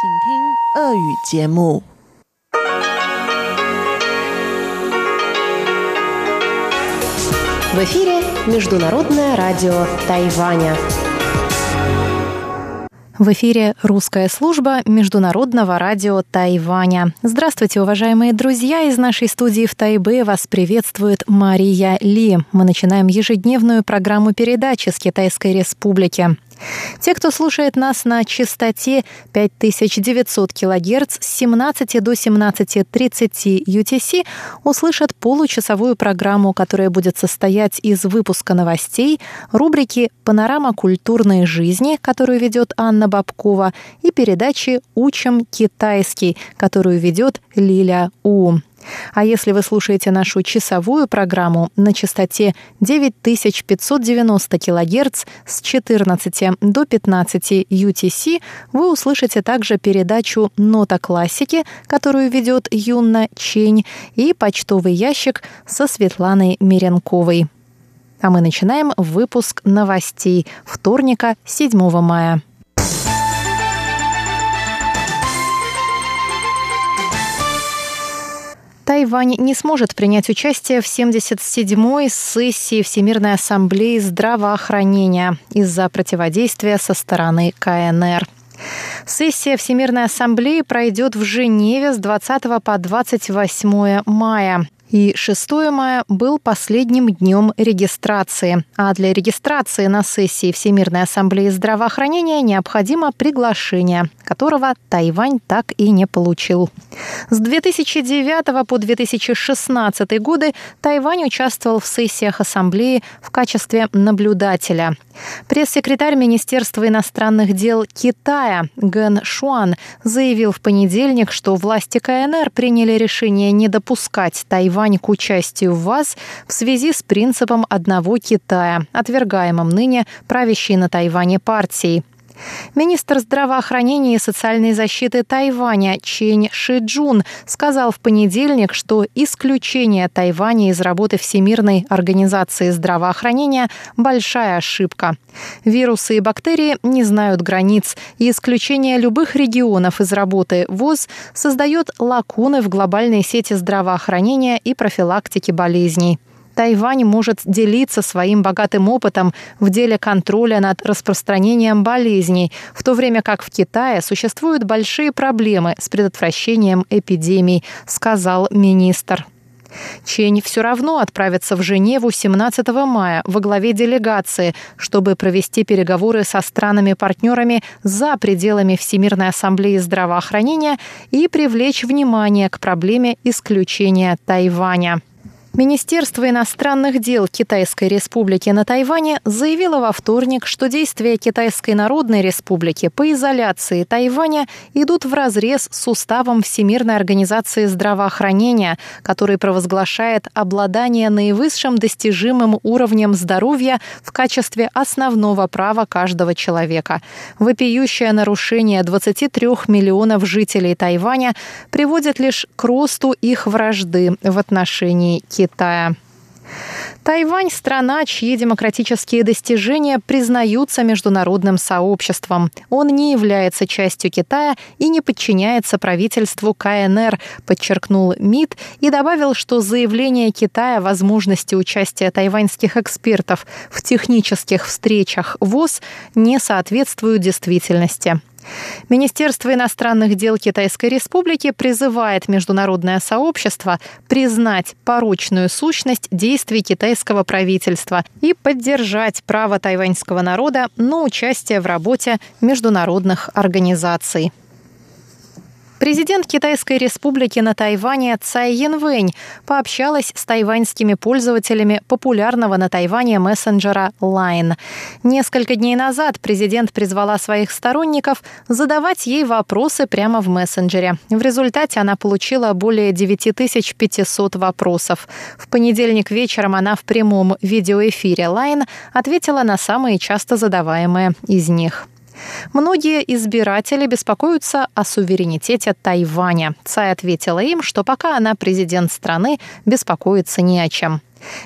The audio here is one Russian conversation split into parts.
В эфире Международное радио Тайваня. В эфире русская служба Международного радио Тайваня. Здравствуйте, уважаемые друзья! Из нашей студии в Тайбе вас приветствует Мария Ли. Мы начинаем ежедневную программу передачи с Китайской Республики. Те, кто слушает нас на частоте 5900 кГц с 17 до 17.30 UTC, услышат получасовую программу, которая будет состоять из выпуска новостей, рубрики «Панорама культурной жизни», которую ведет Анна Бабкова, и передачи «Учим китайский», которую ведет Лиля У. А если вы слушаете нашу часовую программу на частоте 9590 кГц с 14 до 15 UTC, вы услышите также передачу «Нота классики», которую ведет Юнна Чень, и почтовый ящик со Светланой Меренковой. А мы начинаем выпуск новостей вторника 7 мая. Тайвань не сможет принять участие в 77-й сессии Всемирной ассамблеи здравоохранения из-за противодействия со стороны КНР. Сессия Всемирной ассамблеи пройдет в Женеве с 20 по 28 мая. И 6 мая был последним днем регистрации. А для регистрации на сессии Всемирной ассамблеи здравоохранения необходимо приглашение, которого Тайвань так и не получил. С 2009 по 2016 годы Тайвань участвовал в сессиях ассамблеи в качестве наблюдателя. Пресс-секретарь Министерства иностранных дел Китая Ген Шуан заявил в понедельник, что власти КНР приняли решение не допускать Тайвань Тайвань к участию в ВАЗ в связи с принципом одного Китая, отвергаемым ныне правящей на Тайване партией. Министр здравоохранения и социальной защиты Тайваня Чень Шиджун сказал в понедельник, что исключение Тайваня из работы Всемирной организации здравоохранения – большая ошибка. Вирусы и бактерии не знают границ, и исключение любых регионов из работы ВОЗ создает лакуны в глобальной сети здравоохранения и профилактики болезней. Тайвань может делиться своим богатым опытом в деле контроля над распространением болезней, в то время как в Китае существуют большие проблемы с предотвращением эпидемий, сказал министр. Чень все равно отправится в Женеву 17 мая во главе делегации, чтобы провести переговоры со странами-партнерами за пределами Всемирной ассамблеи здравоохранения и привлечь внимание к проблеме исключения Тайваня. Министерство иностранных дел Китайской Республики на Тайване заявило во вторник, что действия Китайской Народной Республики по изоляции Тайваня идут вразрез с уставом Всемирной организации здравоохранения, который провозглашает обладание наивысшим достижимым уровнем здоровья в качестве основного права каждого человека. Вопиющее нарушение 23 миллионов жителей Тайваня приводит лишь к росту их вражды в отношении Китая. Китая. Тайвань – страна, чьи демократические достижения признаются международным сообществом. Он не является частью Китая и не подчиняется правительству КНР, подчеркнул МИД и добавил, что заявление Китая о возможности участия тайваньских экспертов в технических встречах ВОЗ не соответствуют действительности. Министерство иностранных дел Китайской Республики призывает международное сообщество признать порочную сущность действий китайского правительства и поддержать право тайваньского народа на участие в работе международных организаций. Президент Китайской республики на Тайване Цай Янвэнь пообщалась с тайваньскими пользователями популярного на Тайване мессенджера Line. Несколько дней назад президент призвала своих сторонников задавать ей вопросы прямо в мессенджере. В результате она получила более 9500 вопросов. В понедельник вечером она в прямом видеоэфире Line ответила на самые часто задаваемые из них. Многие избиратели беспокоятся о суверенитете Тайваня. Цай ответила им, что пока она президент страны, беспокоиться не о чем.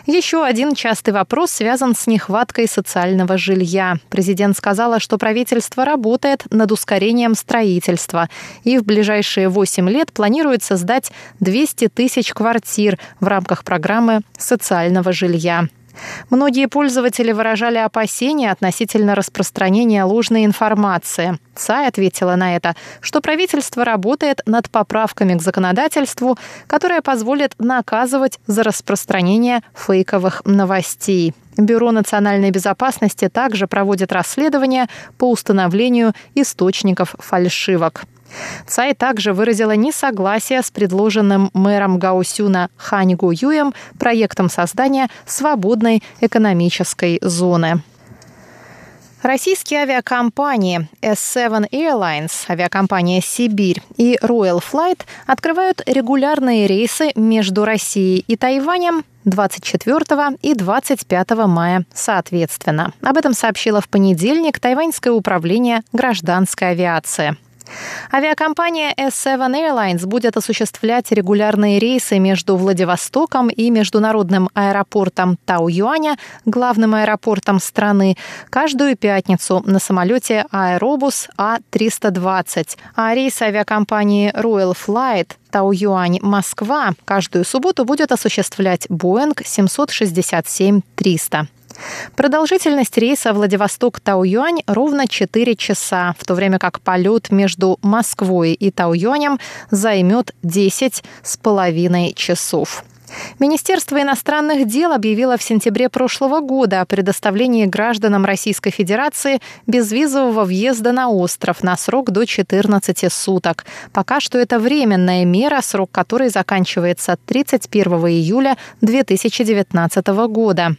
Еще один частый вопрос связан с нехваткой социального жилья. Президент сказала, что правительство работает над ускорением строительства и в ближайшие 8 лет планирует создать 200 тысяч квартир в рамках программы социального жилья. Многие пользователи выражали опасения относительно распространения ложной информации. ЦАЙ ответила на это, что правительство работает над поправками к законодательству, которое позволит наказывать за распространение фейковых новостей. Бюро национальной безопасности также проводит расследование по установлению источников фальшивок. Цай также выразила несогласие с предложенным мэром Гаусюна Ханьгу Юем проектом создания свободной экономической зоны. Российские авиакомпании S7 Airlines, авиакомпания «Сибирь» и Royal Flight открывают регулярные рейсы между Россией и Тайванем 24 и 25 мая соответственно. Об этом сообщило в понедельник Тайваньское управление гражданской авиации. Авиакомпания S7 Airlines будет осуществлять регулярные рейсы между Владивостоком и международным аэропортом Тау-Юаня, главным аэропортом страны, каждую пятницу на самолете Аэробус А-320. А рейс авиакомпании Royal Flight Тау-Юань, Москва каждую субботу будет осуществлять Boeing 767-300. Продолжительность рейса Владивосток-Тау-Юань ровно 4 часа, в то время как полет между Москвой и Тау-Юанем займет 10 с половиной часов. Министерство иностранных дел объявило в сентябре прошлого года о предоставлении гражданам Российской Федерации безвизового въезда на остров на срок до 14 суток. Пока что это временная мера, срок которой заканчивается 31 июля 2019 года.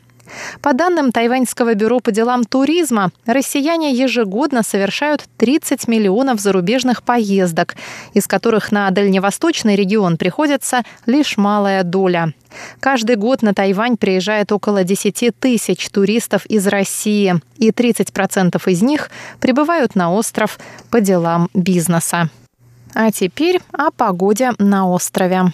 По данным Тайваньского бюро по делам туризма, россияне ежегодно совершают 30 миллионов зарубежных поездок, из которых на дальневосточный регион приходится лишь малая доля. Каждый год на Тайвань приезжает около 10 тысяч туристов из России, и 30% из них прибывают на остров по делам бизнеса. А теперь о погоде на острове.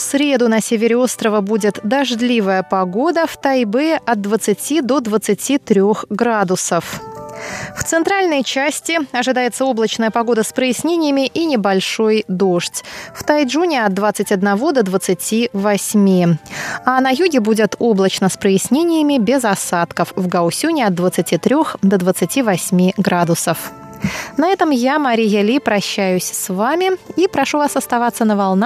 Среду на севере острова будет дождливая погода, в Тайбе от 20 до 23 градусов. В центральной части ожидается облачная погода с прояснениями и небольшой дождь. В Тайджуне от 21 до 28. А на юге будет облачно с прояснениями без осадков. В Гаусюне от 23 до 28 градусов. На этом я, Мария Ли, прощаюсь с вами и прошу вас оставаться на волнах